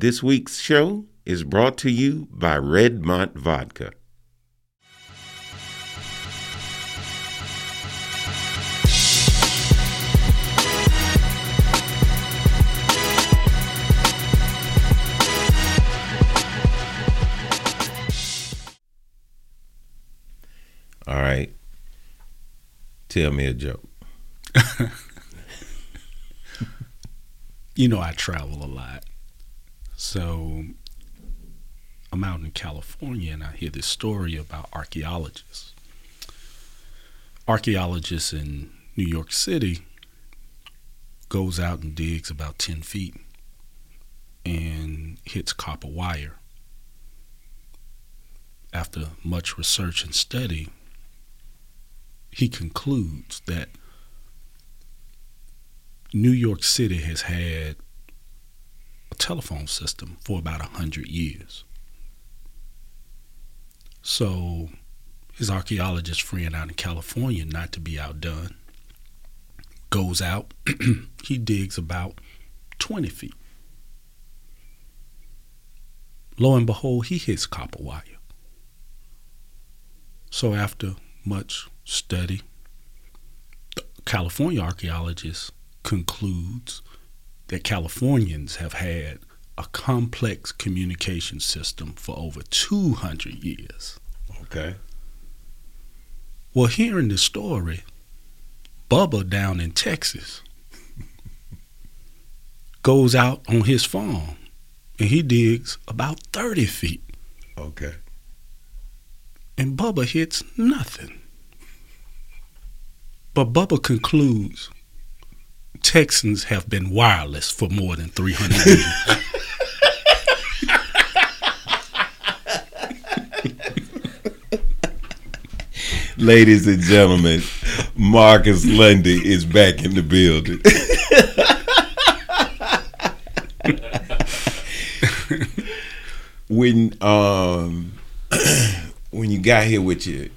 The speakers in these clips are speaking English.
This week's show is brought to you by Redmont Vodka. All right. Tell me a joke. you know, I travel a lot. So I'm out in California and I hear this story about archaeologists. Archaeologists in New York City goes out and digs about 10 feet and hits copper wire. After much research and study, he concludes that New York City has had telephone system for about a hundred years. So his archaeologist friend out in California, not to be outdone, goes out. he digs about 20 feet. Lo and behold, he hits copper wire. So after much study, the California archaeologist concludes that Californians have had a complex communication system for over 200 years. Okay. Well, hearing the story, Bubba down in Texas goes out on his farm and he digs about 30 feet. Okay. And Bubba hits nothing. But Bubba concludes Texans have been wireless for more than 300 years. Ladies and gentlemen, Marcus Lundy is back in the building. when um when you got here with your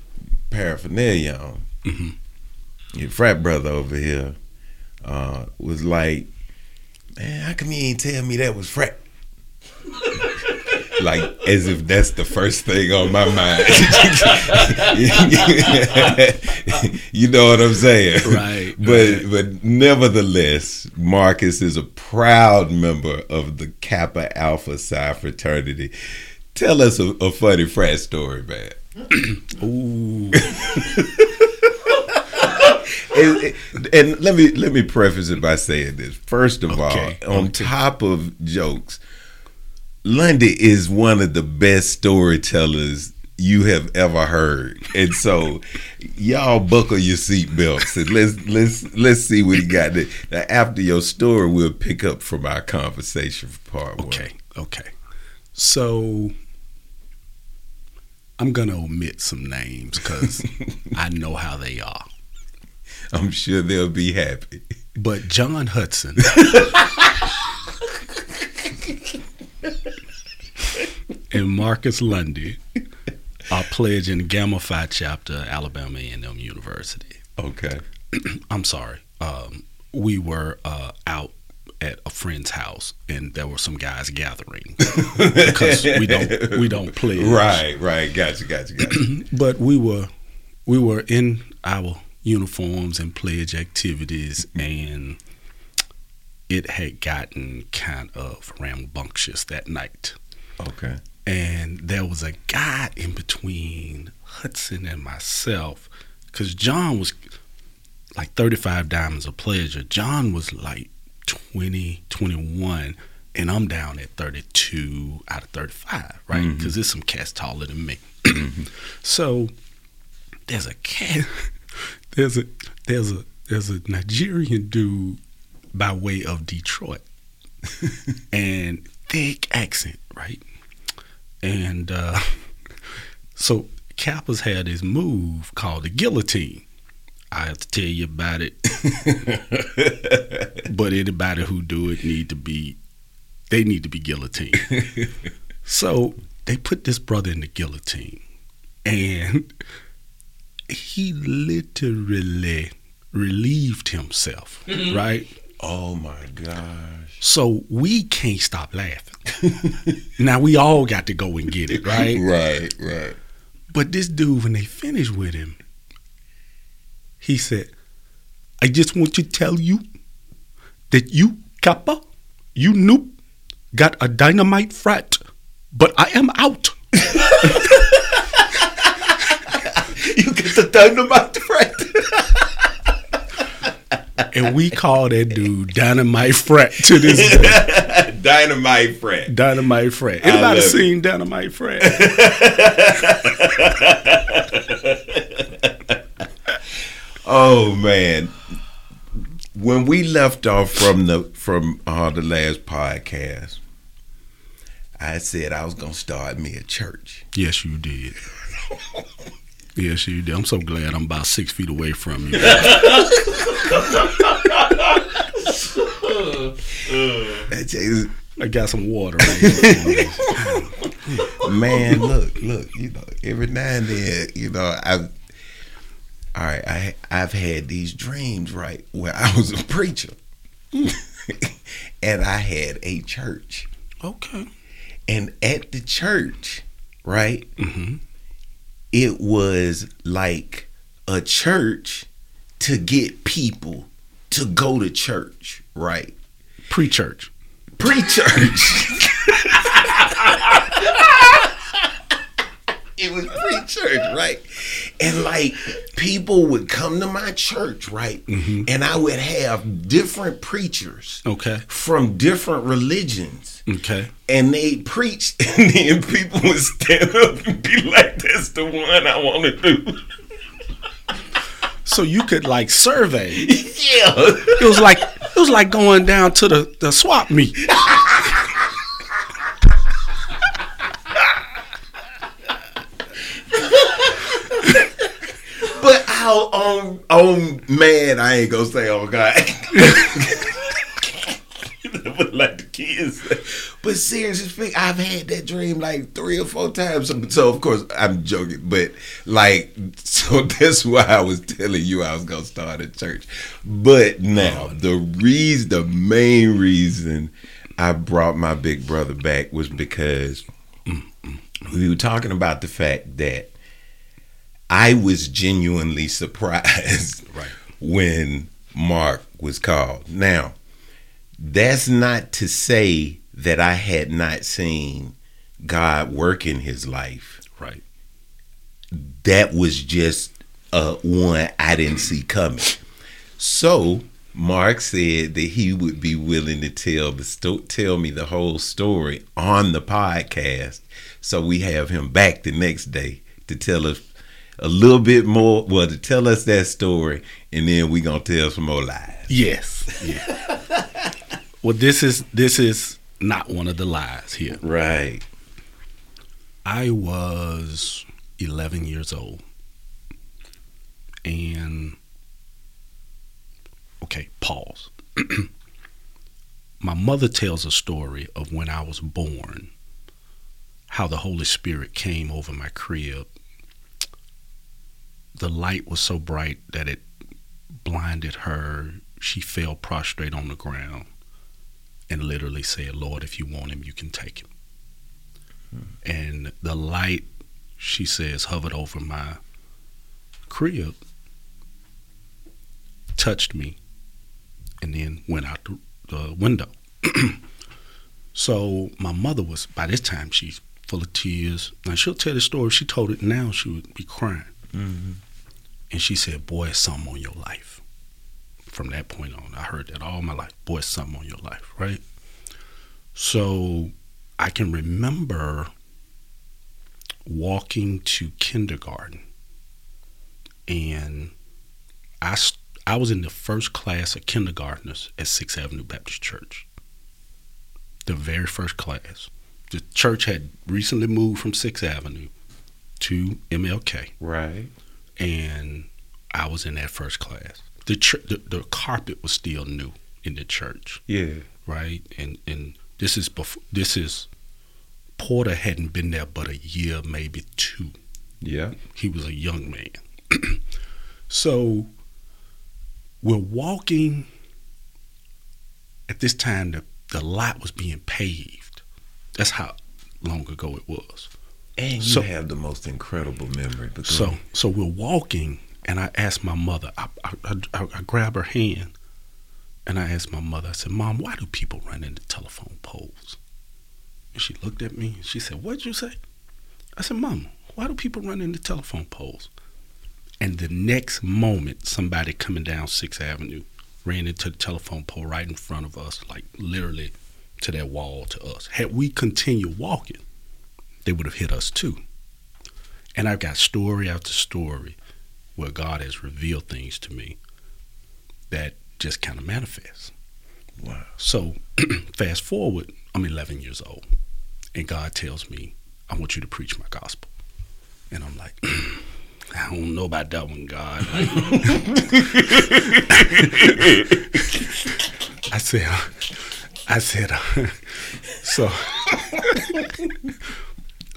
paraphernalia on, Mm-hmm. your frat brother over here uh, was like, "Man, how come you ain't tell me that was frat?" like as if that's the first thing on my mind. you know what I'm saying, Right, But but nevertheless, Marcus is a proud member of the Kappa Alpha Psi fraternity. Tell us a, a funny frat story, man. Ooh. And, and let me let me preface it by saying this. First of Okay, all, on okay. top of jokes, Lundy is one of the best storytellers you have ever heard. And so y'all buckle your seatbelts and let's let's let's see what he got. To, now after your story, we'll pick up from our conversation for part one. Okay, okay. So I'm gonna omit some names because I know how they are. I'm sure they'll be happy. But John Hudson and Marcus Lundy are pledging Gamma Phi chapter Alabama A&M University. Okay. I'm sorry. Um, we were uh, out at a friend's house, and there were some guys gathering because we don't we don't pledge. Right, right. Gotcha, gotcha, gotcha. But we were we were in our uniforms and pledge activities, and it had gotten kind of rambunctious that night. okay. And there was a guy in between Hudson and myself, because John was like 35 diamonds of pleasure. John was like 20, 21, and I'm down at 32 out of 35, right? Mm-hmm. Because there's some cats taller than me. Mm-hmm. so there's a cat, there's a there's a there's a Nigerian dude by way of Detroit, and thick accent, right? And uh, so Kappa's had this move called the guillotine. I have to tell you about it, but anybody who do it need to be, they need to be guillotined. so they put this brother in the guillotine, and he literally relieved himself, mm-hmm. right? Oh my gosh. So we can't stop laughing. now we all got to go and get it, right? Right, right. But this dude, when they finished with him, he said, I just want to tell you that you, Kappa, you Nupe, got a dynamite frat, but I am out. The dynamite frat. And we call that dude Dynamite Frat to this day. dynamite frat. Dynamite Frat. Anybody love it. seen Dynamite Frat? Oh man. When we left off from the from uh, the last podcast, I said I was gonna start me a church. yes, you did. Yes, you did. I'm so glad I'm about six feet away from you. I got some water. Man, look, look, you know, every now and then, you know, I've all right, I I've had these dreams, right, where I was a preacher. and I had a church. okay. And at the church, right, hmm it was like a church to get people to go to church, right? Pre-church. Pre-church. it was pre-church, right? And like people would come to my church, right? Mm-hmm. And I would have different preachers Okay. from different religions. Okay. And they preached, and then people would stand up and be like, "That's the one I want to do." So you could like survey. yeah, It was like it was like going down to the, the swap meet. how on on man, I ain't gonna say oh God. but like the kids. But seriously I've had that dream like three or four times. So, so of course I'm joking, but like so that's why I was telling you I was gonna start a church. But now the reason the main reason I brought my big brother back was because mm, mm. we were talking about the fact that I was genuinely surprised Right. when Mark was called. Now, that's not to say that I had not seen God work in his life. Right. That was just uh, one I didn't see coming. So Mark said that he would be willing to tell the sto- tell me the whole story on the podcast. So we have him back the next day to tell us a little bit more. Well, to tell us that story, and then we gonna tell some more lies. Yes. Yeah. well, this is this is not one of the lies here. Right. I was 11 years old. And, okay, pause. My mother tells a story of when I was born, how the Holy Spirit came over my crib. The light was so bright that it blinded her. She fell prostrate on the ground and literally said, Lord, if you want him, you can take him. And the light she says hovered over my crib touched me and then went out the, the window. So my mother was by this time she's full of tears. Now she'll tell the story. If she told it now she would be crying. Mm-hmm. And she said boy it's something on your life from that point on i heard that all my life boy it's something on your life right so I can remember walking to kindergarten, and I, I was in the first class of kindergartners at Sixth Avenue Baptist Church. The very first class. The church had recently moved from Sixth Avenue to MLK, Right. And I was in that first class. The, ch- the the carpet was still new in the church Yeah. right? And and this is before this is Porter hadn't been there but a year, maybe two. Yeah. He was a young man. so we're walking at this time the, the lot was being paved. That's how long ago it was. And you So- have the most incredible memory. So so we're walking, and I asked my mother. I, I, I, I grab her hand, and I asked my mother. I said, "Mom, why do people run into telephone poles?" And she looked at me and she said, "What'd you say?" I said, "Mom, why do people run into telephone poles?" And the next moment, somebody coming down Sixth Avenue ran into the telephone pole right in front of us, like literally to that wall to us. Had we continued walking, they would have hit us too. And I've got story after story where God has revealed things to me that just kind of manifest. Wow. So fast forward, I'm 11 years old, and God tells me, I want you to preach my gospel. And I'm like, I don't know about that one, God. I said, I said, uh, so,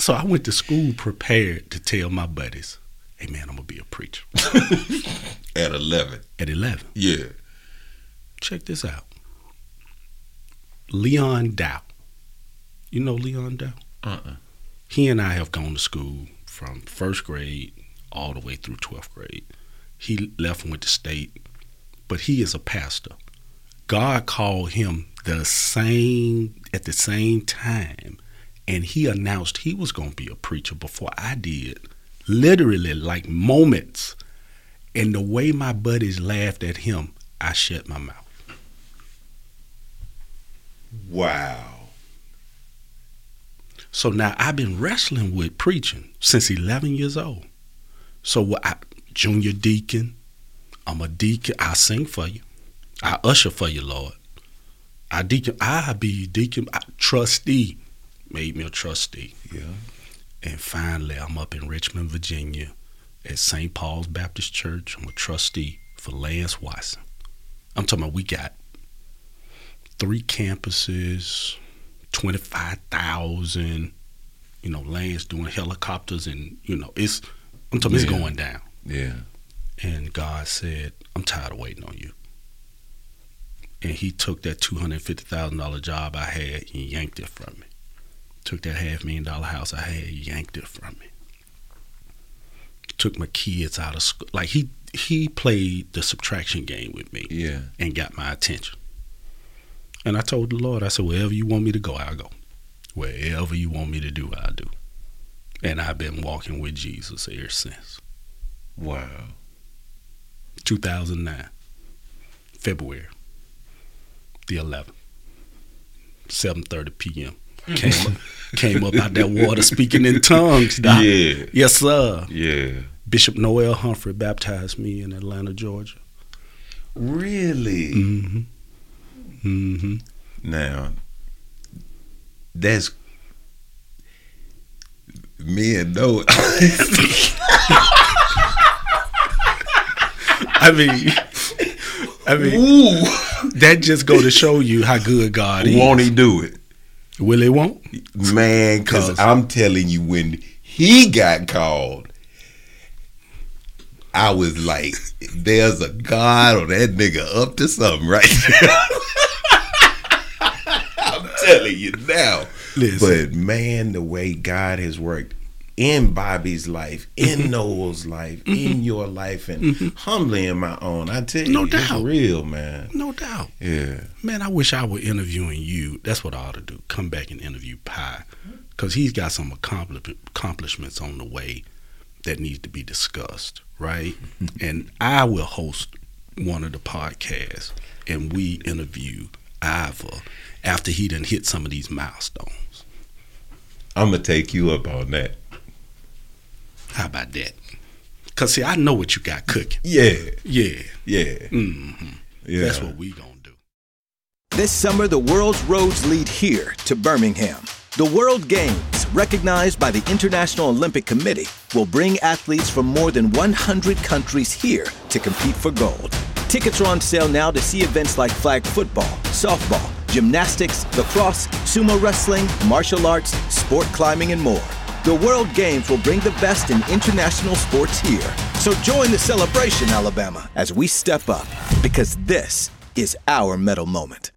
so I went to school prepared to tell my buddies, hey man, I'm gonna be a preacher At 11. at 11. Yeah. Check this out. Leon Dow. You know Leon Dow? Uh-uh. He and I have gone to school from first grade all the way through 12th grade. He left and went to state, but he is a pastor. God called him the same at the same time, and he announced he was going to be a preacher before I did. Literally, like moments. And the way my buddies laughed at him, I shut my mouth. Wow. So now I've been wrestling with preaching since 11 years old. So what I, junior deacon, I'm a deacon. I sing for you. I usher for you, Lord. I deacon. I be deacon. I, trustee, made me a trustee. Yeah. And finally, I'm up in Richmond, Virginia, at St. Paul's Baptist Church. I'm a trustee for Lance Watson. I'm talking about we got three campuses, 25,000, you know, Lance doing helicopters and, you know, it's, I'm talking it's going down. Yeah. And God said, I'm tired of waiting on you. And he took that $250,000 job I had and yanked it from me. Took that half million dollar house I had, yanked it from me. Took my kids out of school. Like he he played the subtraction game with me Yeah. and got my attention. And I told the Lord, I said, wherever you want me to go, I'll go. Wherever you want me to do, I'll do. And I've been walking with Jesus ever since. Wow. 2009, February the 11th, 7:30 p.m. Came up, came up out that water speaking in tongues. Doc. Yeah. Yes, sir. Yeah. Bishop Noel Humphrey baptized me in Atlanta, Georgia. Really? Mm-hmm. Mm-hmm. Now, that's me and Noah. I mean, I mean, Ooh. that just go to show you how good God is. Won't he do it? Will he won't? Man, cause I'm telling you, when he got called, I was like, there's a God or that nigga up to something right I'm telling you now. Listen. But man, the way God has worked in Bobby's life, Mm-hmm. in Noel's life, in your life, and humbly in my own, I tell you, No it's doubt. real, man. No doubt. Yeah. Man, I wish I were interviewing you. That's what I ought to do. Come back and interview Pie. Because he's got some accompli- accomplishments on the way that needs to be discussed, right? and I will host one of the podcasts and we interview Ivor after he done hit some of these milestones. I'm going to take you up on that. How about that? Because, see, I know what you got cooking. Yeah. Yeah. Yeah. hmm Yeah. That's what we going to do. This summer, the world's roads lead here to Birmingham. The World Games, recognized by the International Olympic Committee, will bring athletes from more than 100 countries here to compete for gold. Tickets are on sale now to see events like flag football, softball, gymnastics, lacrosse, sumo wrestling, martial arts, sport climbing, and more. The World Games will bring the best in international sports here. So join the celebration, Alabama, as we step up, because this is our medal moment.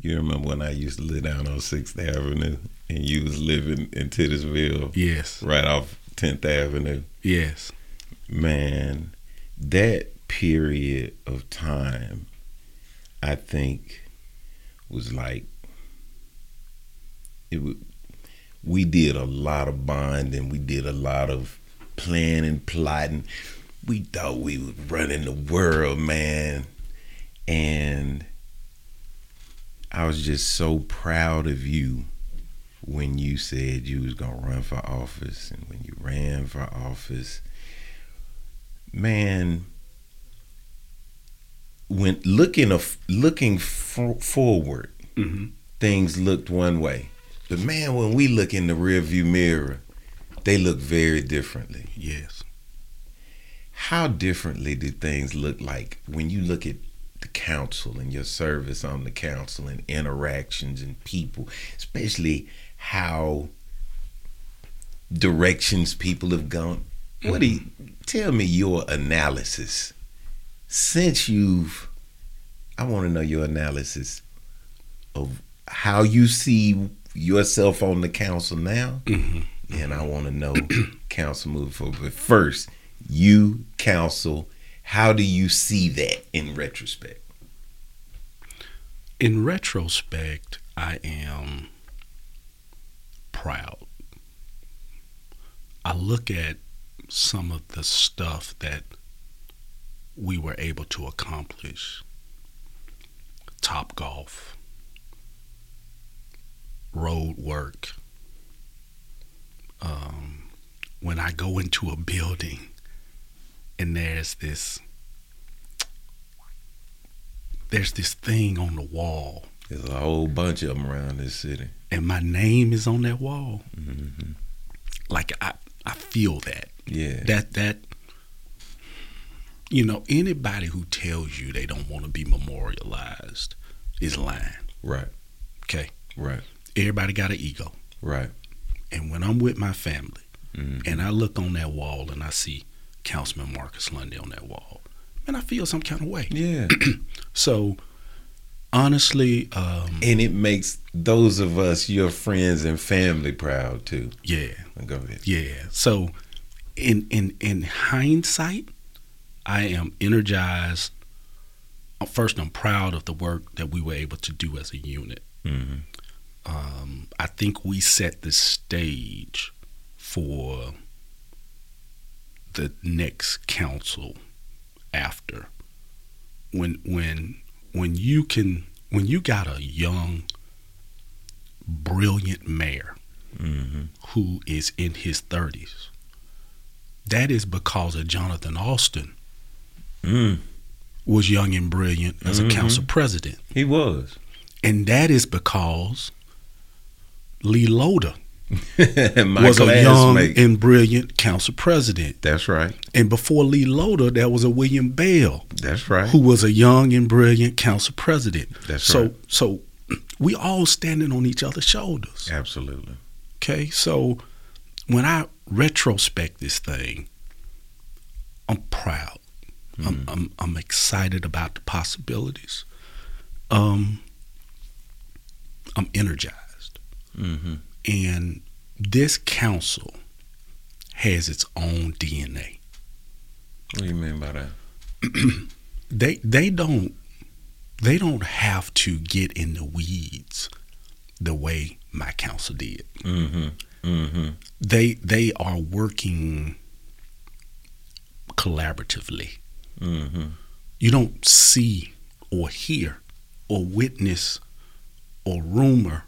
You remember when I used to live down on Sixth Avenue and you was living in Titusville, Yes. right off Tenth Avenue. Yes. Man, that period of time, I think, was like it. wa- We did a lot of bonding. We did a lot of planning, plotting. We thought we was running the world, man, and I was just so proud of you when you said you was gonna run for office, and when you ran for office man when looking of looking for, forward hmm things looked one way but man when we look in the rearview mirror they look very differently. Yes. how differently do things look like when you look at the council and your service on the council and interactions and people especially how directions people have gone? What do you tell me your analysis. Since you've i want to know your analysis of how you see yourself on the council now hmm and I want to know council moving forward. But first, you council, how do you see that in retrospect? In retrospect, I am proud. I look at some of the stuff that we were able to accomplish. Topgolf, road work. Um, when I go into a building and there's this there's this thing on the wall There's a whole bunch of them around this city. and my name is on that wall hmm like i i feel that Yeah. that that you know anybody who tells you they don't want to be memorialized is lying right. okay Right. Everybody got an ego Right. and when i'm with my family Mhm. and i look on that wall and i see councilman marcus lundy on that wall man i feel some kind of way Yeah. so honestly um and it makes those of us, your friends and family, proud too. yeah Go ahead. Yeah. So in in in hindsight, I am energized. First, I'm proud of the work that we were able to do as a unit. hmm Um, I think we set the stage for the next council after. When when when you can when you got a young, brilliant mayor hmm who is in his 30s. That is because of Johnathan Austin Mm. was young and brilliant as Mhm. a council president. He was. And that is because Lee Loder was a young classmate. and brilliant council president. That's right. And before Lee Loder, there was a William Bell That's right. who was a young and brilliant council president. That's so right. so we all standing on each other's shoulders. Absolutely. Okay, so when I retrospect this thing, I'm proud. I'm, I'm I'm excited about the possibilities. Um, I'm energized, hmm and this council has its own DNA. What do you mean by that? They they don't they don't have to get in the weeds the way my council did. hmm hmm they they are working collaboratively. hmm You don't see or hear or witness or rumor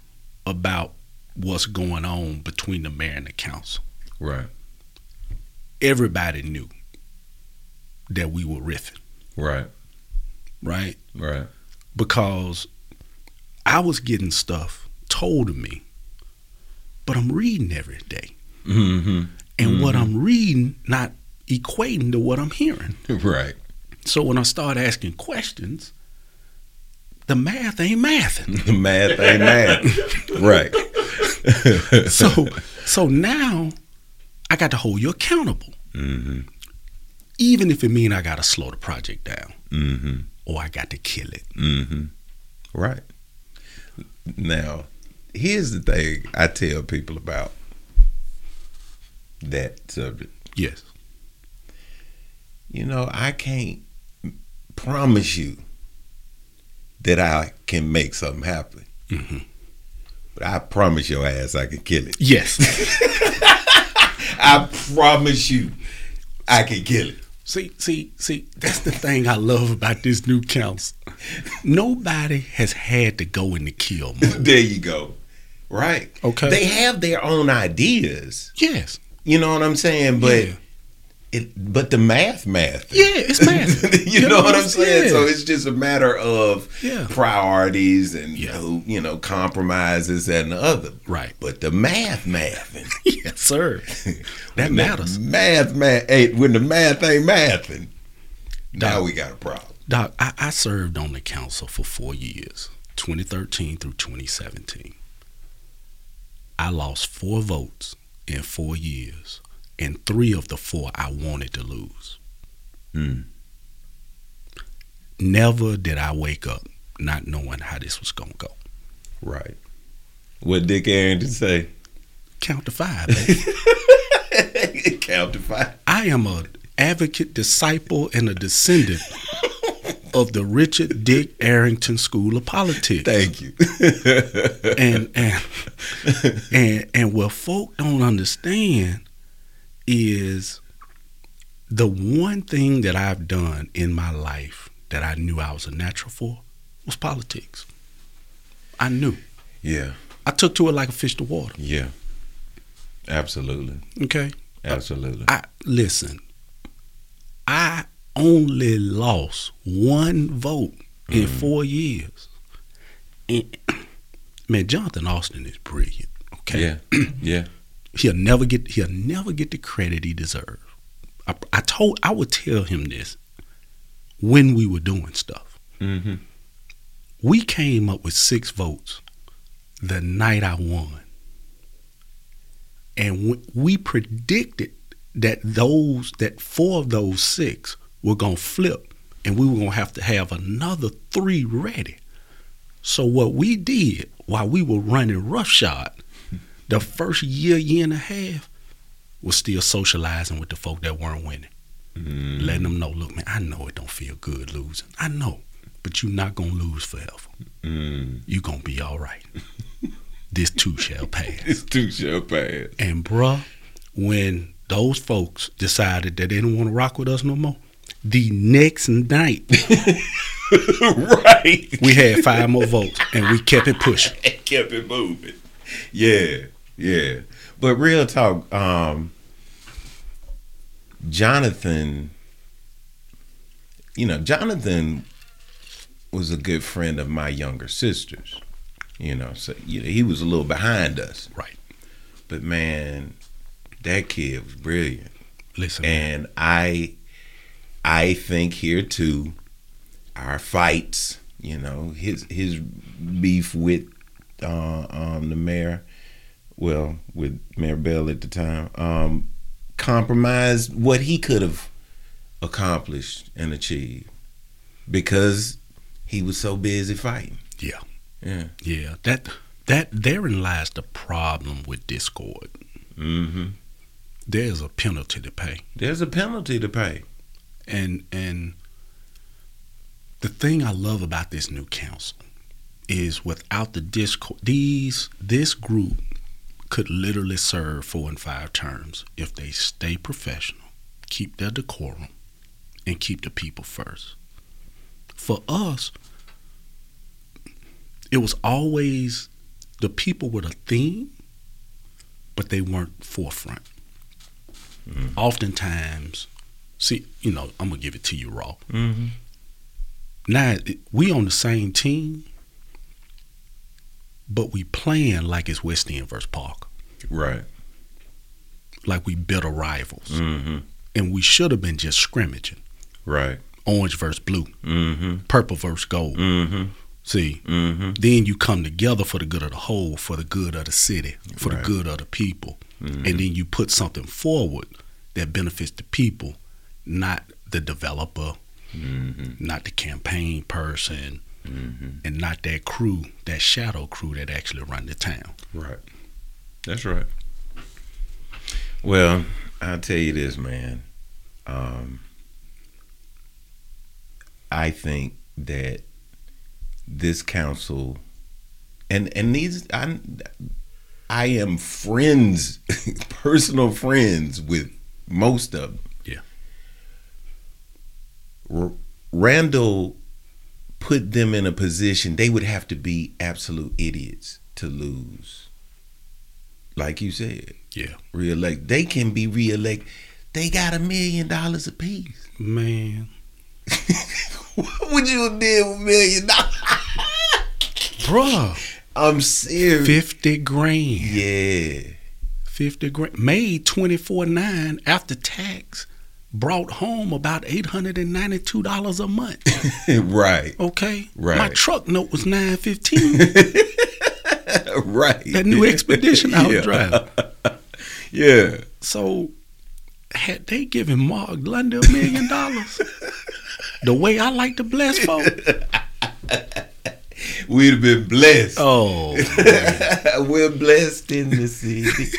about what's going on between the mayor and the council. Right. Everybody knew that we were riffing, Right. right? Right. Because I was getting stuff told to me, but I'm reading every day. hmm And what I'm reading not equating to what I'm hearing. Right. So when I start asking questions, the math ain't mathing. The math ain't math. right. so so now I got to hold you accountable. hmm Even if it mean I gotta slow the project down hmm or I got to kill it. hmm Right. Now, here's the thing I tell people about that subject. Yes. You know, I can't promise you that I can make something happen. But I promise your ass I can kill it. Yes. I promise you I can kill it. see, see, see, that's the thing I love about this new council. Nobody has had to go in the kill mode. There you go. Right. Okay. They have their own ideas. Yes. You know what I'm saying? But Yeah. It but the math math. Yeah, it's math. you know what I'm saying? Yeah. So it's just a matter of Yeah. priorities and Yeah. who, you know compromises and the other. Right. But the math math yes, sir. That matters. Math math. Hey, when the math ain't mathing, now we got a problem. Doc, I, I served on the council for four years, 2013 through 2017. I lost four votes in four years, and three of the four I wanted to lose. Mm. Never did I wake up not knowing how this was going to go. Right. What Dick Arrington say? Count to five. baby. Count to five. I am a advocate, disciple, and a descendant of the Richard Dick Arrington School of Politics. Thank you. and and and and what folk don't understand is the one thing that I've done in my life that I knew I was a natural for was politics. I knew. yeah. I took to it like a fish to water. Yeah. Absolutely. Okay. Absolutely. I listen. I only lost one vote in mm. four years. And man, Johnathan Austin is brilliant. Okay. yeah. Yeah. He'll never get he'll never get the credit he deserves. I, I told I would tell him this when we were doing stuff. Mm-hmm. We came up with six votes the night I won, and we, we predicted that those that four of those six were gonna flip, and we were gonna have to have another three ready. So what we did while we were running roughshod, the first year, year and a half, was still socializing with the folk that weren't winning. Mm-hmm. Letting them know, look, man, I know it don't feel good losing. I know. But you're not gonna lose forever. Mm. You're gonna be all right. this too shall pass. this too shall pass. And bruh, when those folks decided that they didn't want to rock with us no more, the next night right. we had five more votes and we kept it pushing. It kept it moving. Yeah, yeah. But real talk, um, Johnathan, you know, Johnathan was a good friend of my younger sister's. You know, so you know, he was a little behind us. Right. But man, that kid was brilliant. Listen, man, And I I think here too, our fights, you know, his his beef with uh, um, the mayor, well, with Mayor Bell at the time, um, compromised what he could have accomplished and achieved because he was so busy fighting. Yeah. Yeah. yeah, that that therein lies the problem with discord. Mm-hmm. There's a penalty to pay. There's a penalty to pay. and and the thing I love about this new council is without the discord, these this group could literally serve four and five terms if they stay professional, keep their decorum, and keep the people first. For us, it was always the people were the theme, but they weren't forefront. Oftentimes, see, you know, I'm gonna give it to you raw. Mm-hmm. Now we on the same team, but we playing like it's West End versus Park, Right. like we bitter rivals, Mm-hmm. and we should have been just scrimmaging, Right. orange versus blue, Mm-hmm. purple versus gold. Mm-hmm. See, Mm-hmm. then you come together for the good of the whole, for the good of the city, for Right. the good of the people, Mhm. and then you put something forward that benefits the people, not the developer, Mm-hmm. not the campaign person, and not that crew, that shadow crew that actually run the town. Right. That's right. Well, I'll tell you this, man. Um, I think that this council and and these I I am friends, personal friends with most of them. Yeah. R- Randall put them in a position they would have to be absolute idiots to lose. Like you said, Yeah. reelect. They can be reelect. They got a million dollars apiece. Man. what would you have did with a million dollars? Bruh. I'm serious. 50 grand. Yeah. 50 grand. Made 24 9 after tax. Brought home about $892 a month. right. Okay? Right. My truck note was 915 right. That new expedition I was Yeah. driving. Yeah. So had they given Mark London a million dollars, the way I like to bless folks. We'd have been blessed. oh, We're blessed in the city.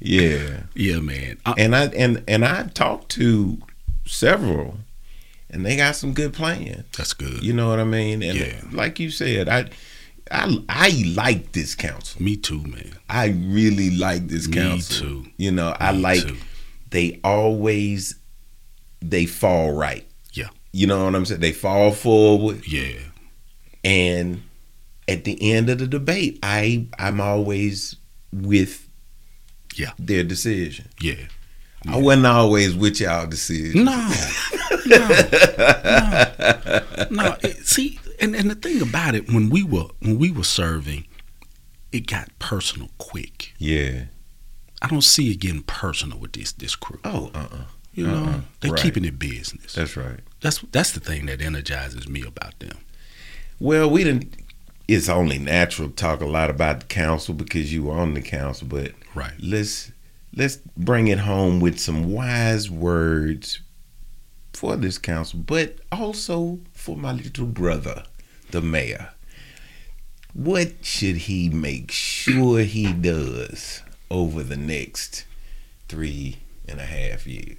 yeah. Yeah, man. I, And I and and I talked to several and they got some good plans. that's good. You know what I mean? And Yeah. like you said, I I I like this council. Me too, man. I really like this council. Me too. You know, I like too. they always they fall right. Yeah. You know what I'm saying? They fall forward Yeah. and at the end of the debate, I I'm always with Yeah. their decision. Yeah. I wasn't always with y'all decision. No. no. No. No. It- see, and, and the thing about it, when we were when we were serving, it got personal quick. Yeah. I don't see it getting personal with this this crew. Oh, uh-uh. You know, Uh-uh. they Right. keeping it business. That's right. That's that's the thing that energizes me about them. Well, we didn't. It's only natural to talk a lot about the council because you were on the council, but Right. let's let's bring it home with some wise words for this council, but also for my little brother, the mayor. What should he make sure he does over the next three and a half years?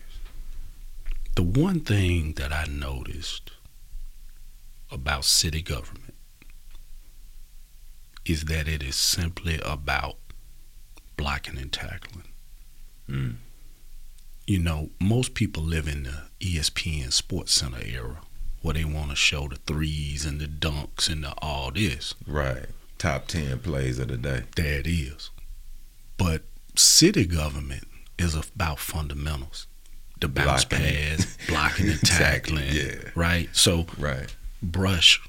The one thing that I noticed about city government is that it is simply about blocking and tackling. Mm. You know, most people live in the ESPN SportsCenter era where they want to show the threes and the dunks and the all this. Right. Top 10 plays of the day. There it is. But city government is about fundamentals. The bounce Blocking. pass, blocking and Tackling, tackling. yeah. Right? So Right. brush,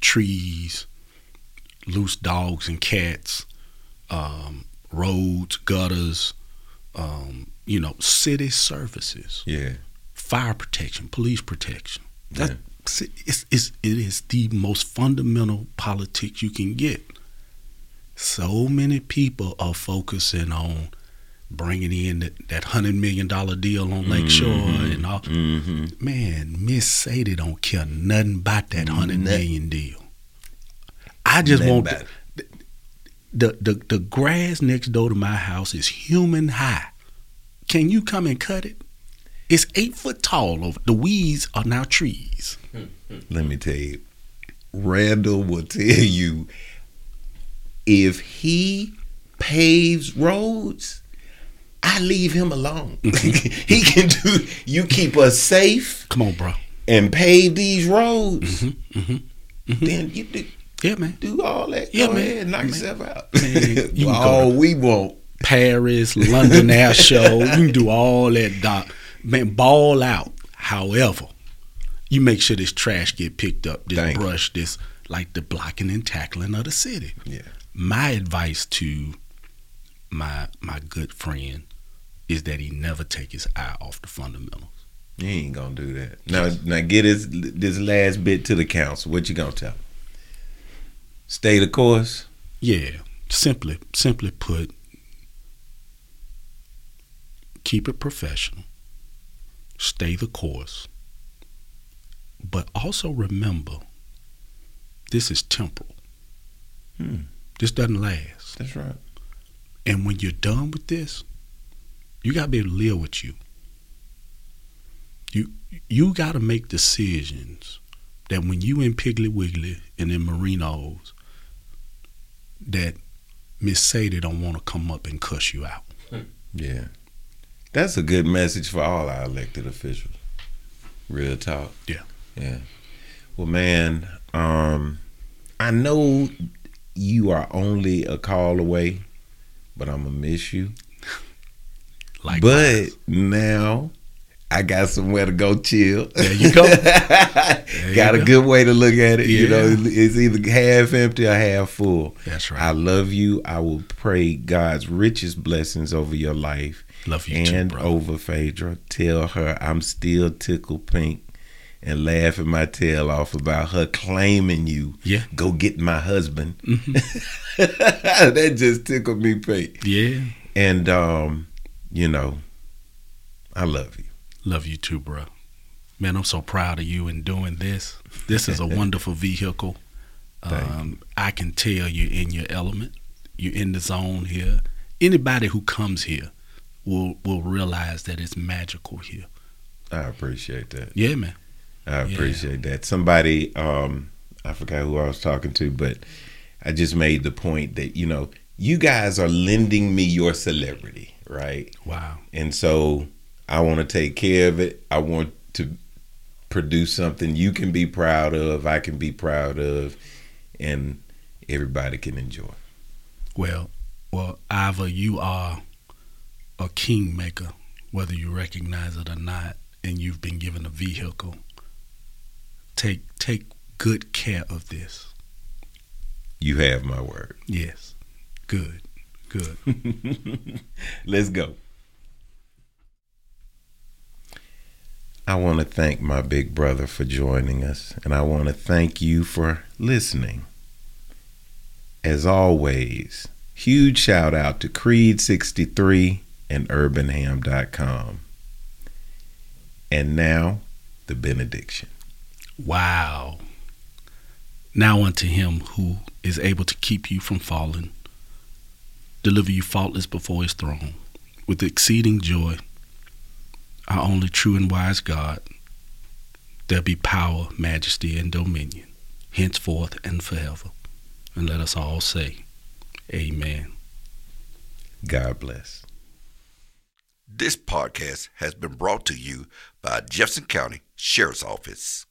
trees, loose dogs and cats, um, roads, gutters, um, you know, city services, Yeah. fire protection, police protection. Yeah. That, it's, it's, it is the most fundamental politics you can get. So many people are focusing on bringing in that, that hundred million dollar deal on Lakeshore and all. Mm-hmm. Man, Miss Sadie don't care nothing about that hundred Nothing. deal. I just want the, the the grass next door to my house is human high. Can you come and cut it? It's eight foot tall. Over the weeds are now trees. Let me tell you, Randall will tell you if he paves roads, I leave him alone. he can do. You keep us safe Come on, bro. and pave these roads. Mm-hmm, Then you do, Yeah, man. do all that. Yeah, Go man. ahead, knock Man. yourself out. Man, you all we want. Paris, London Air Show. You can do all that, doc. Man, ball out. However, you make sure this trash get picked up, this Thank you. brush, this like the blocking and tackling of the city. Yeah. My advice to my my good friend is that he never take his eye off the fundamentals. You ain't gonna do that. Now, now get this this last bit to the council. What you gonna tell? 'em? Stay the course. Yeah, simply simply put, keep it professional, stay the course, But also remember, this is temporal. Hmm. This doesn't last. That's right. And when you're done with this, you gotta be able to live with you. You you gotta make decisions that when you in Piggly Wiggly and in Marinos, that Miss Sadie don't want to come up and cuss you out. Yeah. That's a good message for all our elected officials. Real talk. Yeah. Yeah. Well, man, um, I know you are only a call away, but I'm gonna miss you. Like, but now I got somewhere to go chill. there you go. got you a go. good way to look at it. You know, it's either half empty or half full. That's right. I love you. I will pray God's richest blessings over your life Love you too, and bro. over Phaedra. Tell her I'm still tickle pink and laughing my tail off about her claiming you. Yeah. Go get my husband. that just tickled me pink. Yeah. And um, you know, I love you. Love you too, bro. Man, I'm so proud of you in doing this. This is a wonderful vehicle. Um, I can tell you're in your element. You're in the zone here. Anybody who comes here will will realize that it's magical here. I appreciate that. Yeah, man. I Yeah. appreciate that. Somebody, um, I forgot who I was talking to, but I just made the point that, you know, you guys are lending me your celebrity, right? Wow. And so I want to take care of it. I want to produce something you can be proud of, I can be proud of, and everybody can enjoy. Well, well, Iva, you are a kingmaker, whether you recognize it or not, and you've been given a vehicle. Take take good care of this. You have my word. Yes. Good. Good. Let's go. I want to thank my big brother for joining us, and I want to thank you for listening. As always, huge shout out to Creed63 and UrbanHam.com. And now, the benediction. Wow. Now unto him who is able to keep you from falling, deliver you faultless before his throne, with exceeding joy, our only true and wise God, there be power, majesty, and dominion, henceforth and forever. And let us all say, Amen. God bless. This podcast has been brought to you by Jefferson County Sheriff's Office.